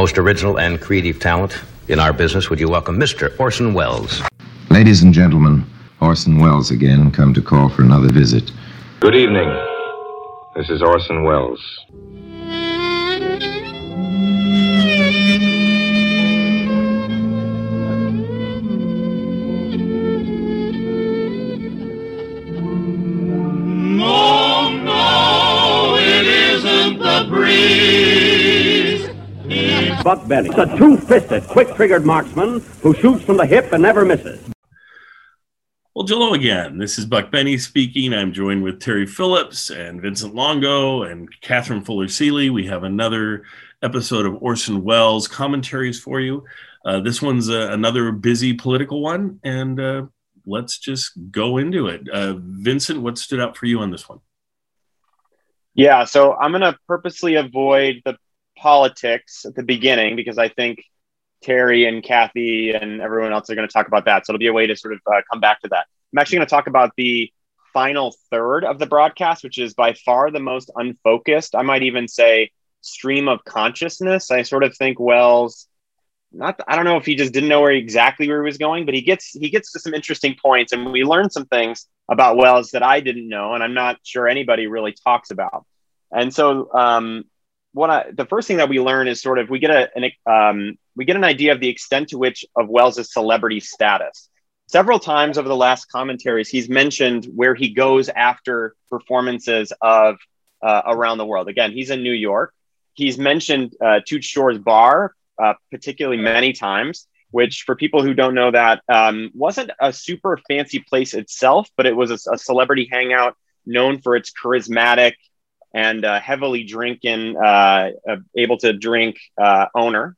most original and creative talent in our business. Would you welcome Mr. Orson Welles? Ladies and gentlemen, Orson Welles again, come to call for another visit. Good evening. This is Orson Welles. Buck Benny, a two-fisted, quick-triggered marksman who shoots from the hip and never misses. Well, hello again. This is Buck Benny speaking. I'm joined with Terry Phillips and Vincent Longo and Kathryn Fuller Seeley. We have another episode of Orson Welles commentaries for you. Uh, this one's uh, another busy political one, and uh, let's just go into it. Uh, Vincent, what stood out for you on this one? Yeah, so I'm going to purposely avoid the politics at the beginning because I think Terry and Kathy and everyone else are going to talk about that. So it'll be a way to sort of uh, come back to that. I'm actually going to talk about the final third of the broadcast, which is by far the most unfocused. I might even say stream of consciousness. I sort of think Welles, not I don't know if he just didn't know where exactly where he was going, but he gets he gets to some interesting points, and we learn some things about Welles that I didn't know, and I'm not sure anybody really talks about. And so, um, what I, the first thing that we learn is sort of we get a an, um, we get an idea of the extent to which of Welles's celebrity status. Several times over the last commentaries, he's mentioned where he goes after performances of uh, around the world. Again, he's in New York. He's mentioned uh, Toots Shor's bar, uh, particularly many times, which for people who don't know that um, wasn't a super fancy place itself, but it was a, a celebrity hangout known for its charismatic and uh, heavily drinking, uh, uh, able to drink uh, owner.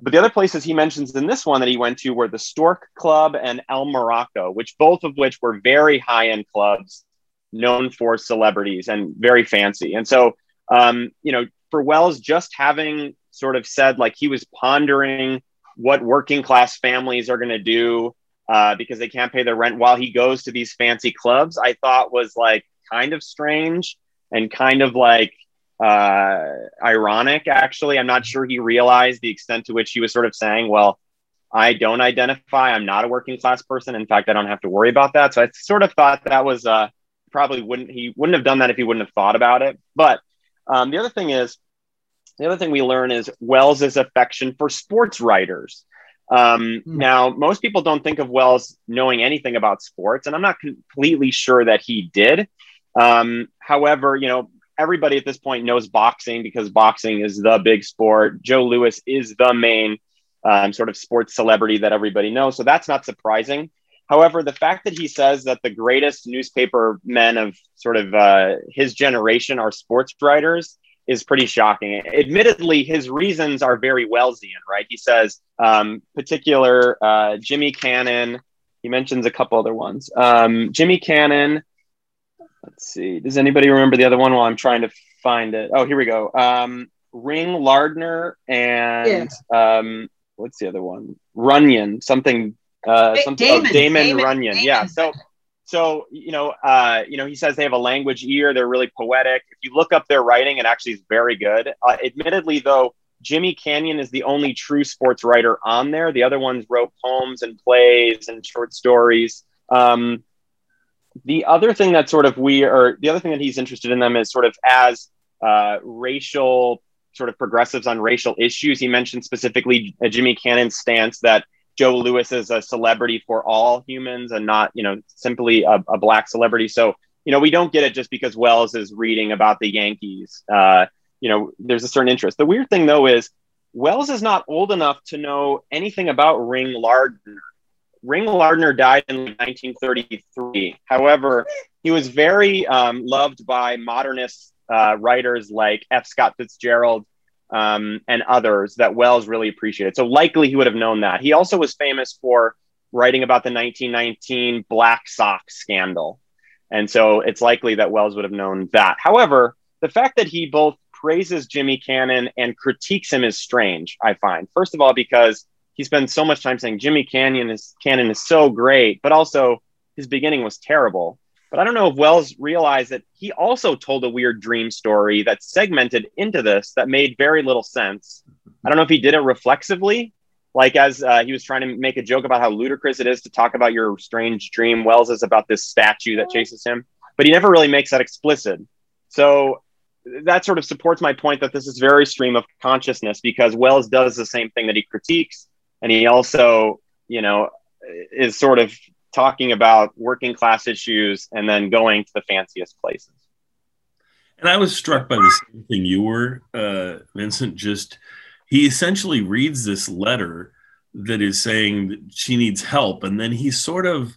But the other places he mentions in this one that he went to were the Stork Club and El Morocco, which both of which were very high end clubs known for celebrities and very fancy. And so, um, you know, for Welles, just having sort of said like he was pondering what working class families are going to do uh, because they can't pay their rent while he goes to these fancy clubs, I thought was like kind of strange and kind of like uh, ironic, actually. I'm not sure he realized the extent to which he was sort of saying, well, I don't identify. I'm not a working class person. In fact, I don't have to worry about that. So I sort of thought that was uh, probably wouldn't he wouldn't have done that if he wouldn't have thought about it. But um, the other thing is, the other thing we learn is Welles's affection for sports writers. Um, mm. Now, most people don't think of Welles knowing anything about sports, and I'm not completely sure that he did. Um, however, you know, everybody at this point knows boxing because boxing is the big sport. Joe Louis is the main um, sort of sports celebrity that everybody knows. So that's not surprising. However, the fact that he says that the greatest newspaper men of sort of uh, his generation are sports writers is pretty shocking. Admittedly, his reasons are very Wellesian, right? He says, um, particular uh, Jimmy Cannon. He mentions a couple other ones. Um, Jimmy Cannon, Let's see. Does anybody remember the other one while I'm trying to find it? Oh, here we go. Um, Ring Lardner and yeah. um, what's the other one? Runyon, something, uh, something. Damon, oh, Damon, Damon Runyon. Damon. Yeah. So, so you know, uh, you know, he says they have a language ear. They're really poetic. If you look up their writing, it actually is very good. Uh, admittedly, though, Jimmy Canyon is the only true sports writer on there. The other ones wrote poems and plays and short stories. Um, the other thing that sort of we are the other thing that he's interested in them is sort of as uh, racial sort of progressives on racial issues. He mentioned specifically Jimmy Cannon's stance that Joe Louis is a celebrity for all humans and not, you know, simply a, a, black celebrity. So, you know, we don't get it just because Welles is reading about the Yankees. Uh, you know, there's a certain interest. The weird thing though is Welles is not old enough to know anything about Ring Lardner. Ring Lardner died in 1933. However, he was very um, loved by modernist uh, writers like F. Scott Fitzgerald um, and others that Welles really appreciated. So likely he would have known that. He also was famous for writing about the 1919 Black Sox scandal. And so it's likely that Welles would have known that. However, the fact that he both praises Jimmy Cannon and critiques him is strange, I find. First of all, because he spends so much time saying Jimmy Canyon is Cannon is so great, but also his beginning was terrible. But I don't know if Welles realized that he also told a weird dream story that segmented into this that made very little sense. I don't know if he did it reflexively, like as uh, he was trying to make a joke about how ludicrous it is to talk about your strange dream. Welles is about this statue that chases him, but he never really makes that explicit. So that sort of supports my point that this is very stream of consciousness because Welles does the same thing that he critiques, and he also, you know, is sort of talking about working class issues and then going to the fanciest places. And I was struck by the same thing you were, uh, Vincent. Just he essentially reads this letter that is saying that she needs help, and then he sort of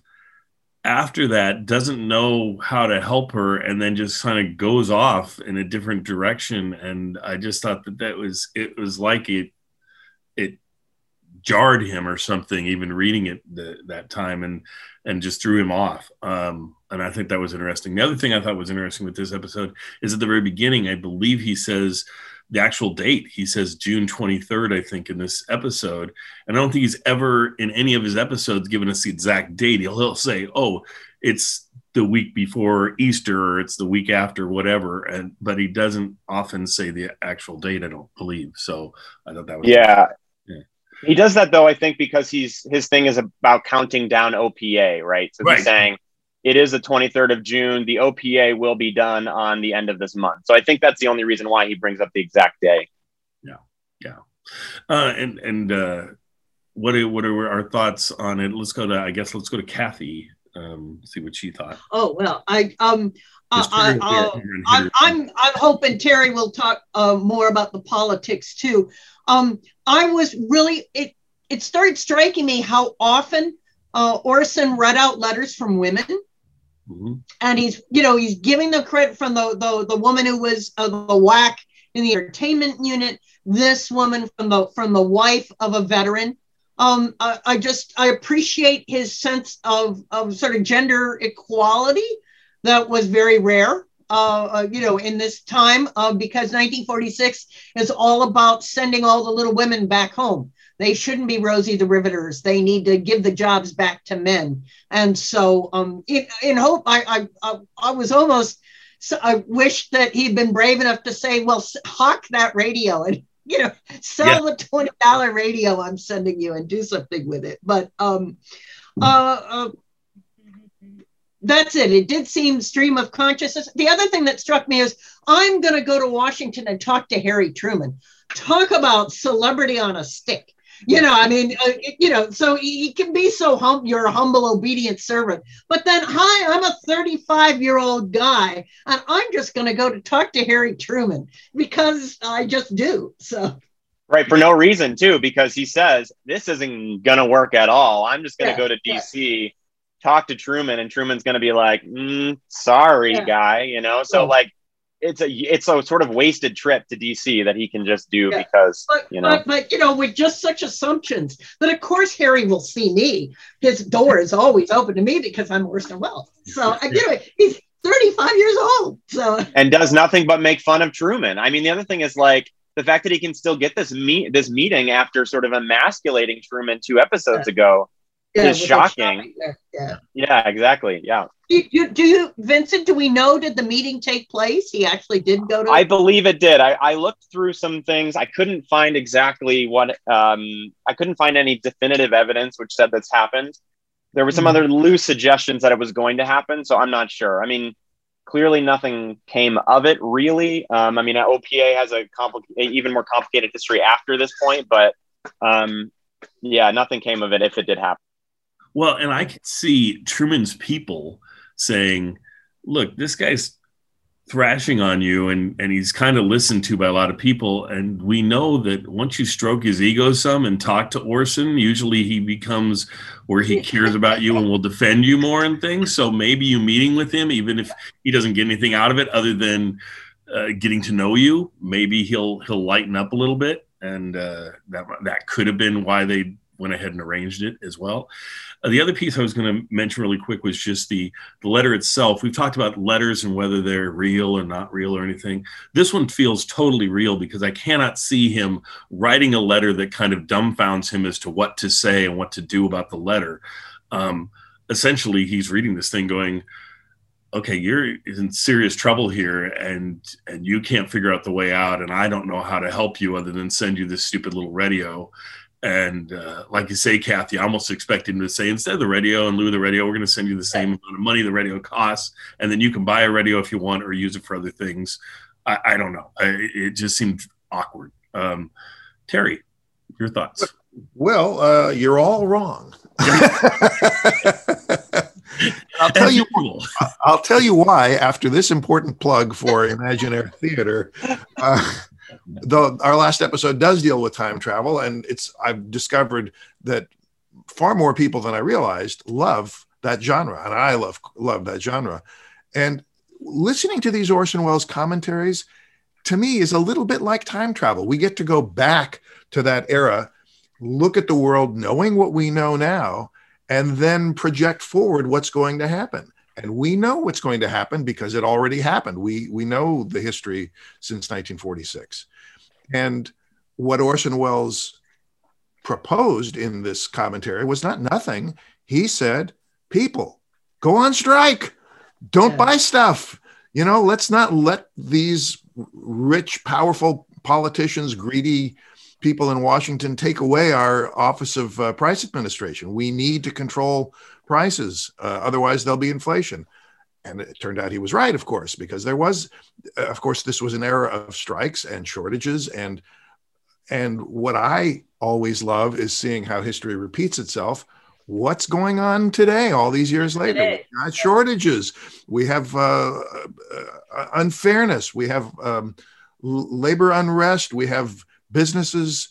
after that doesn't know how to help her and then just kind of goes off in a different direction and i just thought that that was it was like it it jarred him or something, even reading it the, that time, and and just threw him off. Um, and I think that was interesting. The other thing I thought was interesting with this episode is at the very beginning, I believe he says the actual date. He says June 23rd, I think, in this episode. And I don't think he's ever in any of his episodes given us the exact date. He'll, he'll say, "Oh, it's the week before Easter or it's the week after, whatever." And but he doesn't often say the actual date. I don't believe. So I thought that was yeah. He does that though, I think, because he's his thing is about counting down OPA, right? So Right. he's saying it is the 23rd of June. The OPA will be done on the end of this month. So I think that's the only reason why he brings up the exact day. Yeah, yeah. Uh, and and uh, what are, what are our thoughts on it? Let's go to I guess let's go to Kathy. Um, see what she thought. Oh well, I um, I, Just Terry I, will uh, be here and I'm. Hoping Terry will talk uh, more about the politics too. Um, I was really it it started striking me how often uh, Orson read out letters from women, Mhm. and he's you know he's giving the credit from the the, the woman who was uh, the WAC in the entertainment unit. This woman from the from the wife of a veteran. Um, I, I just I appreciate his sense of of sort of gender equality that was very rare. Uh, uh, you know, in this time, uh, because 1946 is all about sending all the little women back home. They shouldn't be Rosie the Riveters. They need to give the jobs back to men. And so, um, in, in hope, I, I, I, I was almost, so I wished that he'd been brave enough to say, well, hawk that radio and, you know, sell the $20 radio I'm sending you and do something with it. But, um, uh, uh, that's it. It did seem stream of consciousness. The other thing that struck me is I'm going to go to Washington and talk to Harry Truman. Talk about celebrity on a stick. You know, I mean, uh, you know, so he can be so hum. You're a humble, obedient servant. But then, hi, I'm a 35 year old guy, and I'm just going to go to talk to Harry Truman because I just do. So, Right, for no reason too, because he says this isn't gonna work at all. I'm just gonna Yeah, go to yeah. Talk to Truman, and Truman's gonna be like, mm, "Sorry, Yeah. guy," you know. So Yeah. like, it's a it's a sort of wasted trip to DC that he can just do Yeah. because but, you know. but, but you know, with just such assumptions that, of course, Harry will see me. His door is always open to me because I'm Orson Welles. So, I get it. He's 35 years old. So, and does nothing but make fun of Truman. I mean, the other thing is like the fact that he can still get this meet this meeting after sort of emasculating Truman two episodes ago. Yeah, It's shocking. Yeah. Yeah, exactly. Yeah, Do you, do you, Vincent, do we know, did the meeting take place? He actually did go to I believe it did. I, I looked through some things. I couldn't find exactly what. Um, I couldn't find any definitive evidence which said that's happened. There were some Mhm. other loose suggestions that it was going to happen, so I'm not sure. I mean, clearly nothing came of it really. Um, I mean, OPA has a compli- even more complicated history after this point, but um, yeah, nothing came of it if it did happen. Well, and I could see Truman's people saying, "Look, this guy's thrashing on you, and and he's kind of listened to by a lot of people, and we know that once you stroke his ego some and talk to Orson, usually he becomes where he cares about you and will defend you more and things. So maybe you meeting with him, even if he doesn't get anything out of it other than uh, getting to know you, maybe he'll he'll lighten up a little bit, and uh, that that could have been why they went ahead and arranged it as well. Uh, the other piece I was going to mention really quick was just the the letter itself. We've talked about letters and whether they're real or not real or anything. This one feels totally real because I cannot see him writing a letter that kind of dumbfounds him as to what to say and what to do about the letter. Um, essentially, he's reading this thing going, okay, you're in serious trouble here, and and you can't figure out the way out, and I don't know how to help you other than send you this stupid little radio. And uh, like you say, Kathy, I almost expect him to say instead of the radio and lieu of the radio, we're going to send you the same amount of money the radio costs, and then you can buy a radio if you want or use it for other things. I, I don't know. I, it just seemed awkward. Um, Terry, your thoughts? Well, uh, you're all wrong. I'll tell you. I'll tell you why. After this important plug for Imaginary Theater, uh, the, our last episode does deal with time travel, and it's I've discovered that far more people than I realized love that genre, and I love love that genre. And listening to these Orson Welles commentaries, to me, is a little bit like time travel. We get to go back to that era, look at the world, knowing what we know now, and then project forward what's going to happen. And we know what's going to happen because it already happened. We we know the history since 1946. And what Orson Welles proposed in this commentary was not nothing. He said, people, go on strike. Don't yeah. buy stuff. You know, let's not let these rich, powerful politicians, greedy people in Washington take away our Office of uh, Price Administration. We need to control prices, uh, otherwise, there'll be inflation. And it turned out he was right, of course, because there was, uh, of course, this was an era of strikes and shortages. And, and what I always love is seeing how history repeats itself. What's going on today, all these years later? Today. We got shortages. We have uh, uh, unfairness. We have um, labor unrest. We have businesses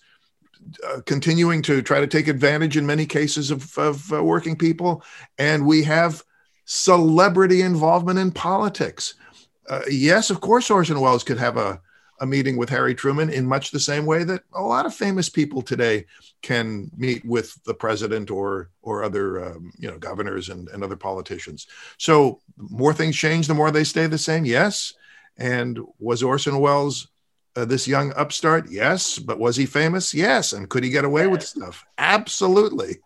uh, continuing to try to take advantage in many cases of, of uh, working people. And we have celebrity involvement in politics. Uh, yes, of course, Orson Welles could have a, a meeting with Harry Truman in much the same way that a lot of famous people today can meet with the president or or other um, you know governors and, and other politicians. So more things change, the more they stay the same. Yes. And was Orson Welles uh, this young upstart? Yes. But was he famous? Yes. And could he get away with stuff? Absolutely.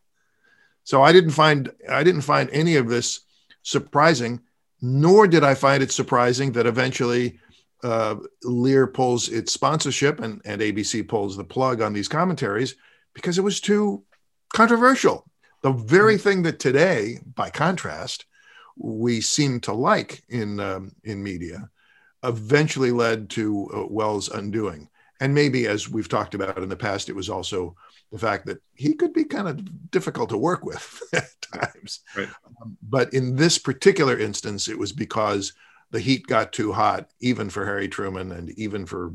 So I didn't find I didn't find any of this surprising, nor did I find it surprising that eventually uh, Lear pulls its sponsorship and, and ABC pulls the plug on these commentaries because it was too controversial. The very mm-hmm. thing that today, by contrast, we seem to like in um, in media eventually led to uh, Welles' undoing. And maybe, as we've talked about in the past, it was also the fact that he could be kind of difficult to work with at times. Right. Um, but in this particular instance, it was because the heat got too hot, even for Harry Truman and even for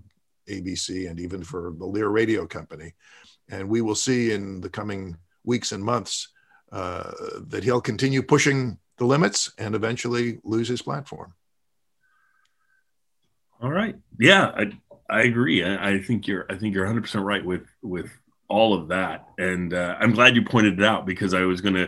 ABC and even for the Lear Radio Company. And we will see in the coming weeks and months uh, that he'll continue pushing the limits and eventually lose his platform. All right. Yeah, I I agree. I, I think you're I think you're 100 percent right with with all of that, and uh, I'm glad you pointed it out because I was gonna.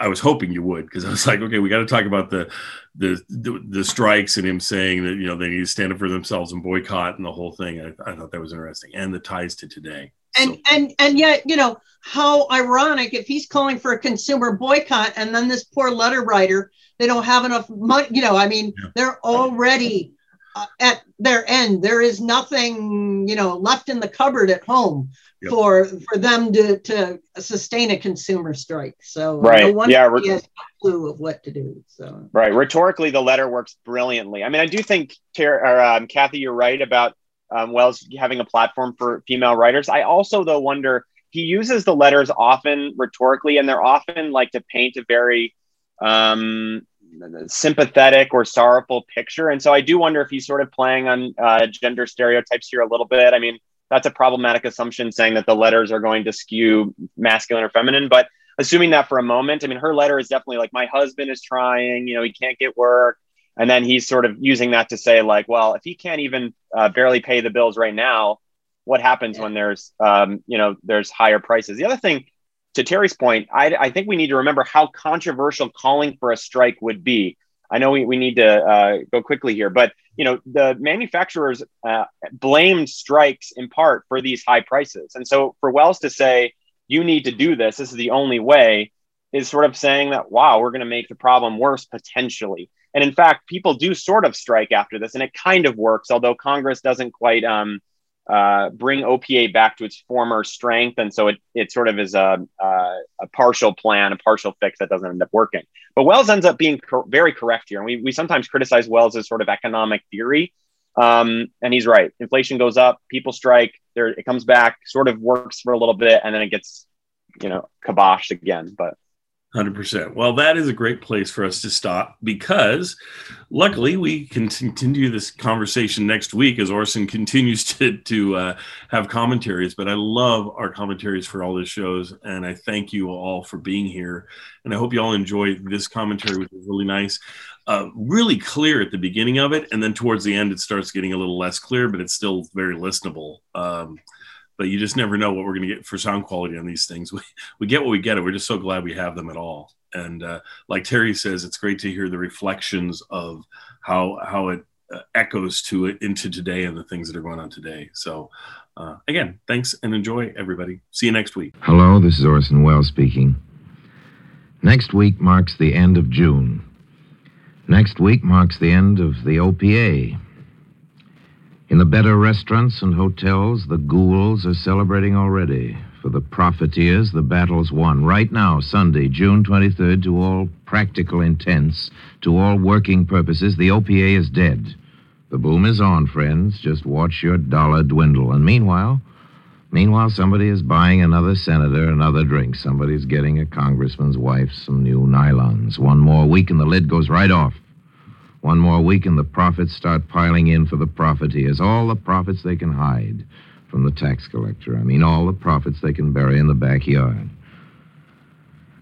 I was hoping you would because I was like, okay, we got to talk about the, the, the the strikes and him saying that you know they need to stand up for themselves and boycott and the whole thing. I, I thought that was interesting and the ties to today. And so. and and yet you know how ironic if he's calling for a consumer boycott and then this poor letter writer they don't have enough money. You know, I mean, yeah. they're already uh, at their end. There is nothing, you know, left in the cupboard at home yep. for for them to to sustain a consumer strike. So right, no yeah, he has clue of what to do. So right, rhetorically, the letter works brilliantly. I mean, I do think, Ter- or, um, Kathy, you're right about um, Welles having a platform for female writers. I also, though, wonder he uses the letters often rhetorically, and they're often like to paint a very um, sympathetic or sorrowful picture. And so I do wonder if he's sort of playing on uh, gender stereotypes here a little bit. I mean, that's a problematic assumption saying that the letters are going to skew masculine or feminine. But assuming that for a moment, I mean, her letter is definitely like, my husband is trying, you know, he can't get work. And then he's sort of using that to say, like, well, if he can't even uh, barely pay the bills right now, what happens yeah. when there's, um, you know, there's higher prices? The other thing to Terry's point, I, I, think we need to remember how controversial calling for a strike would be. I know we, we need to uh, go quickly here, but you know the manufacturers uh, blamed strikes in part for these high prices, and so for Welles to say you need to do this, this is the only way, is sort of saying that wow, we're going to make the problem worse potentially. And in fact, people do sort of strike after this, and it kind of works, although Congress doesn't quite um, uh, bring OPA back to its former strength. And so it, it sort of is a, a, a, partial plan, a partial fix that doesn't end up working. But Welles ends up being cor- very correct here. And we, we sometimes criticize Welles as sort of economic theory. Um, and he's right. Inflation goes up, people strike, there it comes back, sort of works for a little bit, and then it gets, you know, kiboshed again. But 100%. Well, that is a great place for us to stop because luckily we can continue this conversation next week as Orson continues to, to uh, have commentaries. But I love our commentaries for all the shows. And I thank you all for being here. And I hope you all enjoy this commentary, which is really nice. Uh, really clear at the beginning of it. And then towards the end, it starts getting a little less clear, but it's still very listenable. Um, but you just never know what we're going to get for sound quality on these things. We, we get what we get, and we're just so glad we have them at all. And uh, like Terry says, it's great to hear the reflections of how how it uh, echoes to it into today and the things that are going on today. So uh, again, thanks and enjoy, everybody. See you next week. Hello, this is Orson Welles speaking. Next week marks the end of June. Next week marks the end of the OPA. In the better restaurants and hotels, the ghouls are celebrating already. For the profiteers, the battle's won. Right now, Sunday, June 23rd, to all practical intents, to all working purposes, the OPA is dead. The boom is on, friends. Just watch your dollar dwindle. And meanwhile, meanwhile, somebody is buying another senator another drink. Somebody's getting a congressman's wife some new nylons. One more week and the lid goes right off. One more week and the profits start piling in for the profiteers. All the profits they can hide from the tax collector. I mean, all the profits they can bury in the backyard.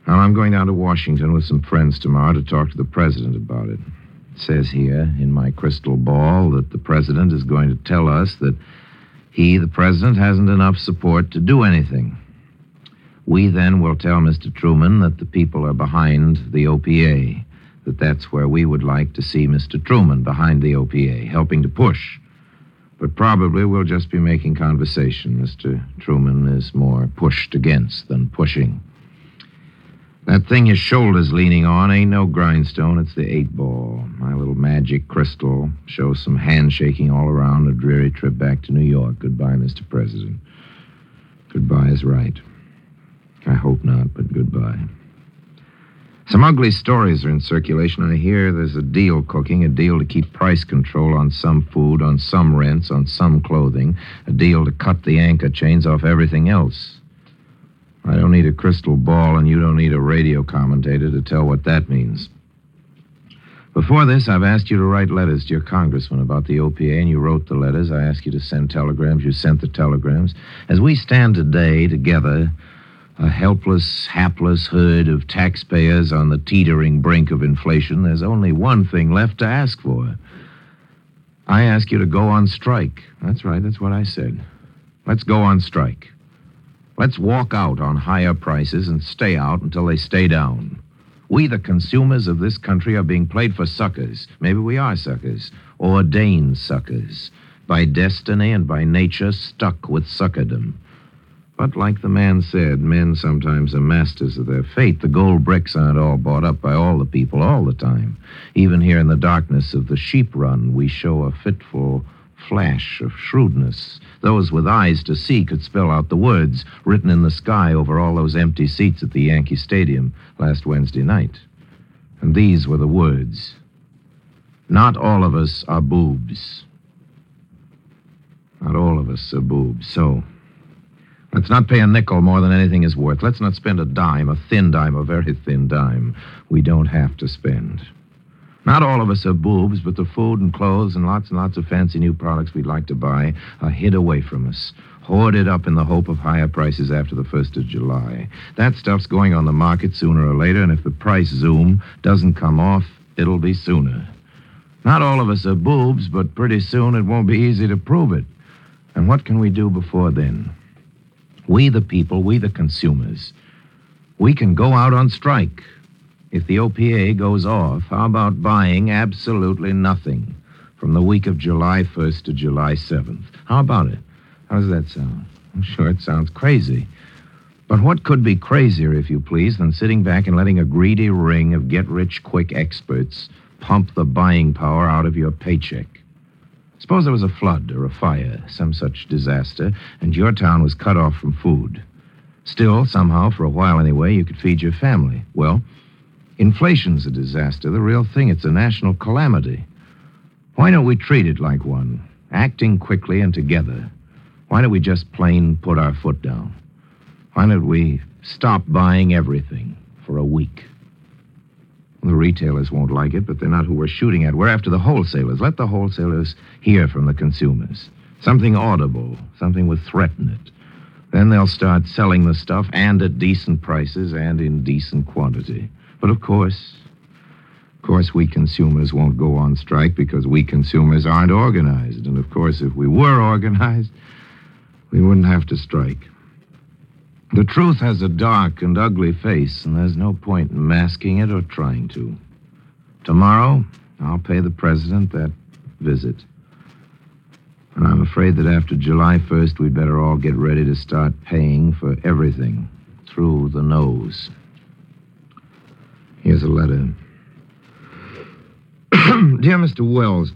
Now, I'm going down to Washington with some friends tomorrow to talk to the president about it. It says here in my crystal ball that the president is going to tell us that he, the president, hasn't enough support to do anything. We then will tell Mr. Truman that the people are behind the OPA that that's where we would like to see Mr. Truman behind the OPA, helping to push. But probably we'll just be making conversation. Mr. Truman is more pushed against than pushing. That thing his shoulder's leaning on ain't no grindstone, it's the eight ball. My little magic crystal shows some handshaking all around a dreary trip back to New York. Goodbye, Mr. President. Goodbye is right. I hope not, but goodbye. Some ugly stories are in circulation. I hear there's a deal cooking, a deal to keep price control on some food, on some rents, on some clothing, a deal to cut the anchor chains off everything else. I don't need a crystal ball, and you don't need a radio commentator to tell what that means. Before this, I've asked you to write letters to your congressman about the OPA, and you wrote the letters. I asked you to send telegrams. You sent the telegrams. As we stand today together, a helpless, hapless herd of taxpayers on the teetering brink of inflation, there's only one thing left to ask for. I ask you to go on strike. That's right, that's what I said. Let's go on strike. Let's walk out on higher prices and stay out until they stay down. We, the consumers of this country, are being played for suckers. Maybe we are suckers, ordained suckers, by destiny and by nature stuck with suckerdom. But like the man said, men sometimes are masters of their fate. The gold bricks aren't all bought up by all the people all the time. Even here in the darkness of the sheep run, we show a fitful flash of shrewdness. Those with eyes to see could spell out the words written in the sky over all those empty seats at the Yankee Stadium last Wednesday night. And these were the words Not all of us are boobs. Not all of us are boobs. So, Let's not pay a nickel more than anything is worth. Let's not spend a dime, a thin dime, a very thin dime. We don't have to spend. Not all of us are boobs, but the food and clothes and lots and lots of fancy new products we'd like to buy are hid away from us, hoarded up in the hope of higher prices after the 1st of July. That stuff's going on the market sooner or later, and if the price zoom doesn't come off, it'll be sooner. Not all of us are boobs, but pretty soon it won't be easy to prove it. And what can we do before then? We, the people, we, the consumers, we can go out on strike. If the OPA goes off, how about buying absolutely nothing from the week of July 1st to July 7th? How about it? How does that sound? I'm sure it sounds crazy. But what could be crazier, if you please, than sitting back and letting a greedy ring of get rich quick experts pump the buying power out of your paycheck. Suppose there was a flood or a fire, some such disaster, and your town was cut off from food. Still, somehow, for a while anyway, you could feed your family. Well, inflation's a disaster, the real thing. It's a national calamity. Why don't we treat it like one, acting quickly and together? Why don't we just plain put our foot down? Why don't we stop buying everything for a week? The retailers won't like it, but they're not who we're shooting at. We're after the wholesalers. Let the wholesalers hear from the consumers. Something audible, something with threat in it. Then they'll start selling the stuff and at decent prices and in decent quantity. But of course, of course, we consumers won't go on strike because we consumers aren't organized. And of course, if we were organized, we wouldn't have to strike. The truth has a dark and ugly face, and there's no point in masking it or trying to. Tomorrow, I'll pay the president that visit. And I'm afraid that after July 1st, we'd better all get ready to start paying for everything through the nose. Here's a letter. Dear Mr. Welles,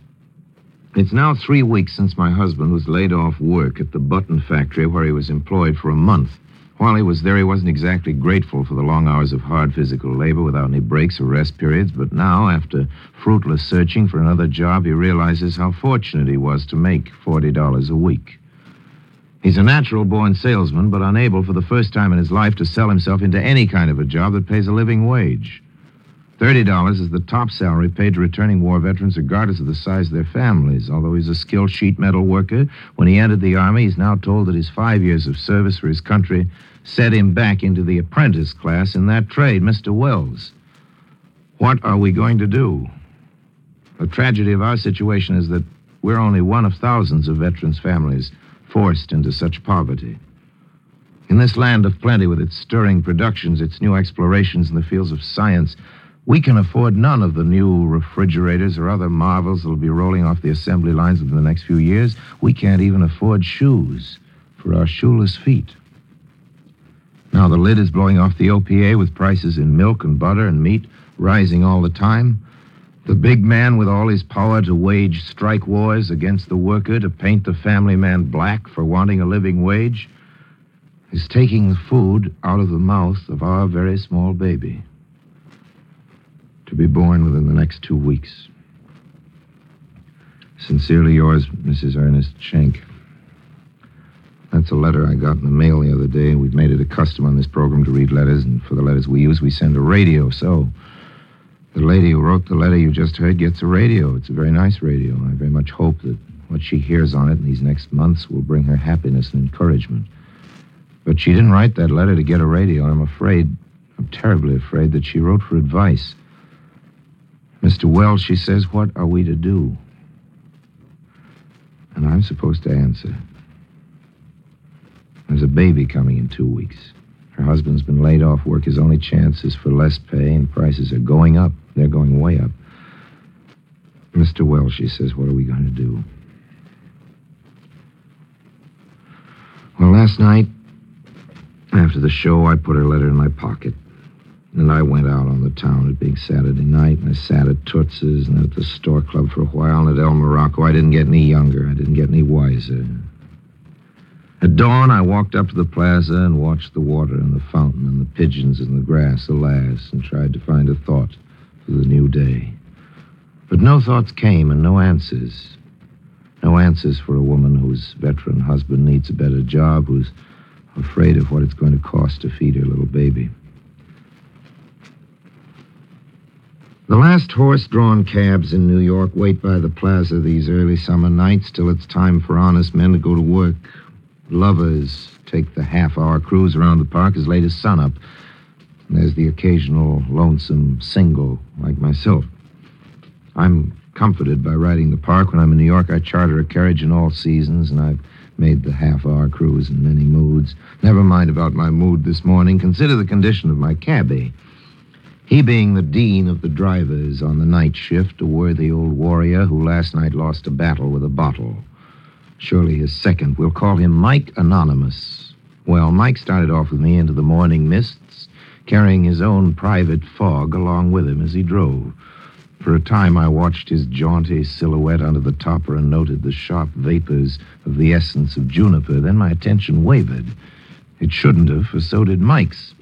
it's now three weeks since my husband was laid off work at the button factory where he was employed for a month. While he was there, he wasn't exactly grateful for the long hours of hard physical labor without any breaks or rest periods, but now, after fruitless searching for another job, he realizes how fortunate he was to make $40 a week. He's a natural born salesman, but unable for the first time in his life to sell himself into any kind of a job that pays a living wage. $30 is the top salary paid to returning war veterans, regardless of the size of their families. Although he's a skilled sheet metal worker, when he entered the Army, he's now told that his five years of service for his country set him back into the apprentice class in that trade. Mr. Welles, what are we going to do? The tragedy of our situation is that we're only one of thousands of veterans' families forced into such poverty. In this land of plenty, with its stirring productions, its new explorations in the fields of science, we can afford none of the new refrigerators or other marvels that'll be rolling off the assembly lines within the next few years. We can't even afford shoes for our shoeless feet. Now the lid is blowing off the OPA with prices in milk and butter and meat rising all the time. The big man with all his power to wage strike wars against the worker, to paint the family man black for wanting a living wage, is taking the food out of the mouth of our very small baby. To be born within the next two weeks. Sincerely yours, Mrs. Ernest Schenk. That's a letter I got in the mail the other day. We've made it a custom on this program to read letters, and for the letters we use, we send a radio. So, the lady who wrote the letter you just heard gets a radio. It's a very nice radio. I very much hope that what she hears on it in these next months will bring her happiness and encouragement. But she didn't write that letter to get a radio, I'm afraid, I'm terribly afraid, that she wrote for advice. Mr. Welles, she says, what are we to do? And I'm supposed to answer. There's a baby coming in two weeks. Her husband's been laid off work. His only chance is for less pay, and prices are going up. They're going way up. Mr. Welles, she says, what are we going to do? Well, last night, after the show, I put her letter in my pocket. And I went out on the town, it being Saturday night, and I sat at Toots's and at the Stork Club for a while, and at El Morocco. I didn't get any younger. I didn't get any wiser. At dawn, I walked up to the plaza and watched the water and the fountain and the pigeons in the grass, alas, and tried to find a thought for the new day. But no thoughts came and no answers. No answers for a woman whose veteran husband needs a better job, who's afraid of what it's going to cost to feed her little baby. The last horse drawn cabs in New York wait by the plaza these early summer nights till it's time for honest men to go to work. Lovers take the half hour cruise around the park as late as sunup. And there's the occasional lonesome single like myself. I'm comforted by riding the park. When I'm in New York, I charter a carriage in all seasons, and I've made the half hour cruise in many moods. Never mind about my mood this morning. Consider the condition of my cabby. He being the dean of the drivers on the night shift, a worthy old warrior who last night lost a battle with a bottle. Surely his second. We'll call him Mike Anonymous. Well, Mike started off with me into the morning mists, carrying his own private fog along with him as he drove. For a time, I watched his jaunty silhouette under the topper and noted the sharp vapors of the essence of juniper. Then my attention wavered. It shouldn't have, for so did Mike's.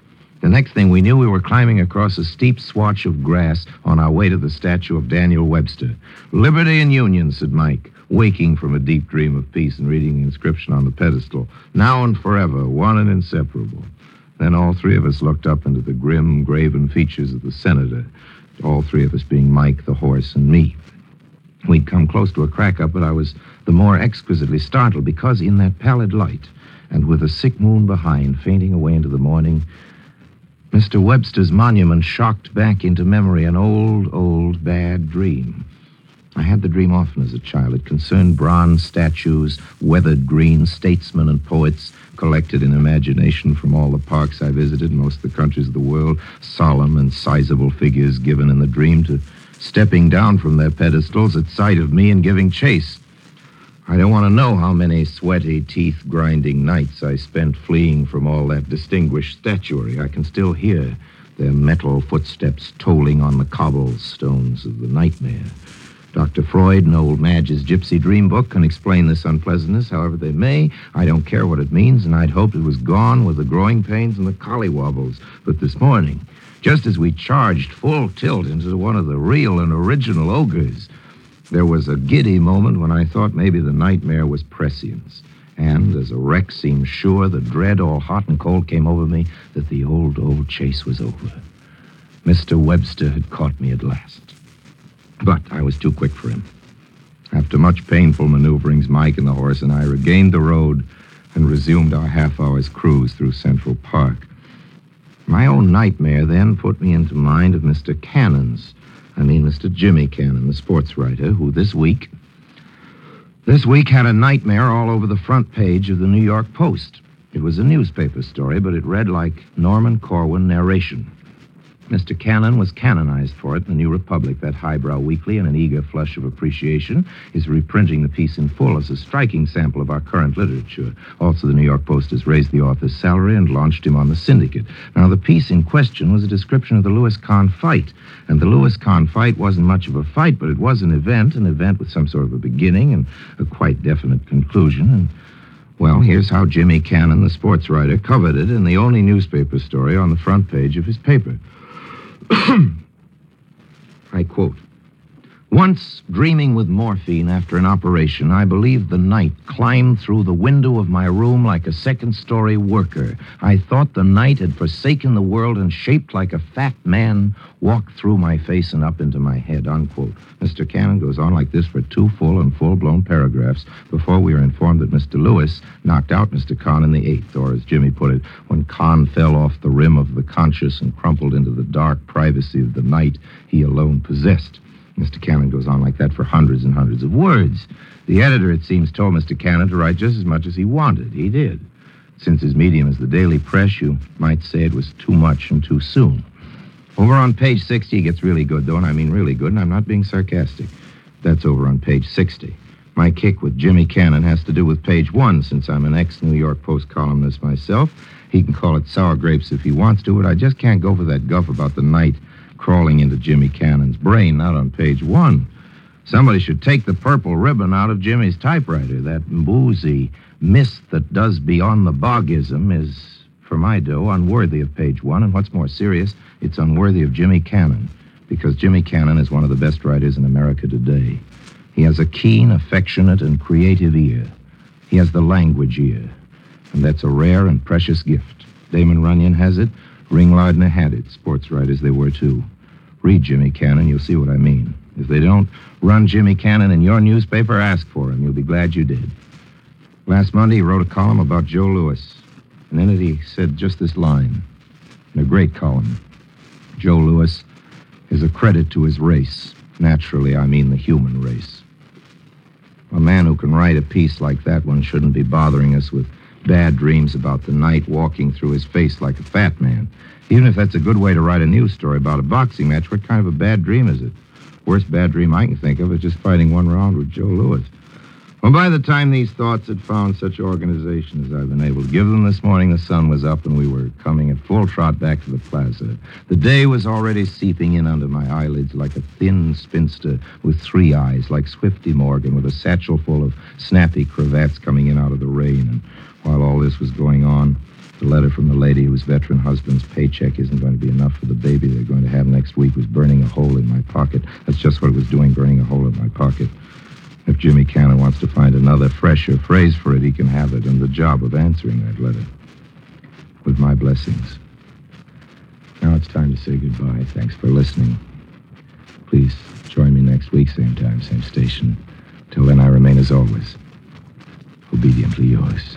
The next thing we knew, we were climbing across a steep swatch of grass on our way to the statue of Daniel Webster. Liberty and Union, said Mike, waking from a deep dream of peace and reading the inscription on the pedestal. Now and forever, one and inseparable. Then all three of us looked up into the grim, graven features of the senator, all three of us being Mike, the horse, and me. We'd come close to a crack up, but I was the more exquisitely startled because in that pallid light, and with a sick moon behind, fainting away into the morning, Mr. Webster's monument shocked back into memory an old, old bad dream. I had the dream often as a child. It concerned bronze statues, weathered green statesmen and poets collected in imagination from all the parks I visited, most of the countries of the world, solemn and sizable figures given in the dream to stepping down from their pedestals at sight of me and giving chase. I don't want to know how many sweaty, teeth grinding nights I spent fleeing from all that distinguished statuary. I can still hear their metal footsteps tolling on the cobblestones of the nightmare. Dr. Freud and old Madge's Gypsy Dream Book can explain this unpleasantness however they may. I don't care what it means, and I'd hoped it was gone with the growing pains and the collywobbles. But this morning, just as we charged full tilt into one of the real and original ogres, there was a giddy moment when I thought maybe the nightmare was prescience. And as a wreck seemed sure, the dread all hot and cold came over me that the old, old chase was over. Mr. Webster had caught me at last. But I was too quick for him. After much painful maneuverings, Mike and the horse and I regained the road and resumed our half hour's cruise through Central Park. My own nightmare then put me into mind of Mr. Cannon's. I mean, Mr. Jimmy Cannon, the sports writer, who this week. This week had a nightmare all over the front page of the New York Post. It was a newspaper story, but it read like Norman Corwin narration. Mr. Cannon was canonized for it. in The New Republic, that highbrow weekly, in an eager flush of appreciation, is reprinting the piece in full as a striking sample of our current literature. Also, the New York Post has raised the author's salary and launched him on the syndicate. Now, the piece in question was a description of the Louis Conn fight. And the Louis Conn fight wasn't much of a fight, but it was an event, an event with some sort of a beginning and a quite definite conclusion. And well, here's how Jimmy Cannon, the sports writer, covered it in the only newspaper story on the front page of his paper. I quote Once, dreaming with morphine after an operation, I believed the night climbed through the window of my room like a second story worker. I thought the night had forsaken the world and, shaped like a fat man, walked through my face and up into my head. Unquote. Mr. Cannon goes on like this for two full and full blown paragraphs before we are informed that Mr. Louis knocked out Mr. Conn in the eighth, or as Jimmy put it, when Conn fell off the rim of the conscious and crumpled into the dark privacy of the night he alone possessed. Mr. Cannon goes on like that for hundreds and hundreds of words. The editor, it seems, told Mr. Cannon to write just as much as he wanted. He did. Since his medium is the daily press, you might say it was too much and too soon. Over on page 60, it gets really good, though, and I mean really good, and I'm not being sarcastic. That's over on page 60. My kick with Jimmy Cannon has to do with page one, since I'm an ex New York Post columnist myself. He can call it sour grapes if he wants to, but I just can't go for that guff about the night crawling into Jimmy Cannon's brain, not on page one. Somebody should take the purple ribbon out of Jimmy's typewriter. That boozy mist that does beyond the bogism is for my dough, unworthy of page one, and what's more serious, it's unworthy of Jimmy Cannon, because Jimmy Cannon is one of the best writers in America today. He has a keen, affectionate, and creative ear. He has the language ear, and that's a rare and precious gift. Damon Runyon has it. Ring Lardner had it. Sports writers they were, too. Read Jimmy Cannon, you'll see what I mean. If they don't run Jimmy Cannon in your newspaper, ask for him. You'll be glad you did. Last Monday, he wrote a column about Joe Louis. And in it, he said just this line in a great column Joe Louis is a credit to his race. Naturally, I mean the human race. A man who can write a piece like that one shouldn't be bothering us with bad dreams about the night walking through his face like a fat man. Even if that's a good way to write a news story about a boxing match, what kind of a bad dream is it? Worst bad dream I can think of is just fighting one round with Joe Louis. Well, by the time these thoughts had found such organization as I've been able to give them this morning, the sun was up and we were coming at full trot back to the plaza. The day was already seeping in under my eyelids like a thin spinster with three eyes, like Swifty Morgan, with a satchel full of snappy cravats coming in out of the rain. And while all this was going on, the letter from the lady whose veteran husband's paycheck isn't going to be enough for the baby they're going to have next week was burning a hole in my pocket. That's just what it was doing, burning a hole in my pocket. If Jimmy Cannon wants to find another, fresher phrase for it, he can have it, and the job of answering that letter. With my blessings. Now it's time to say goodbye. Thanks for listening. Please join me next week, same time, same station. Till then, I remain as always, obediently yours.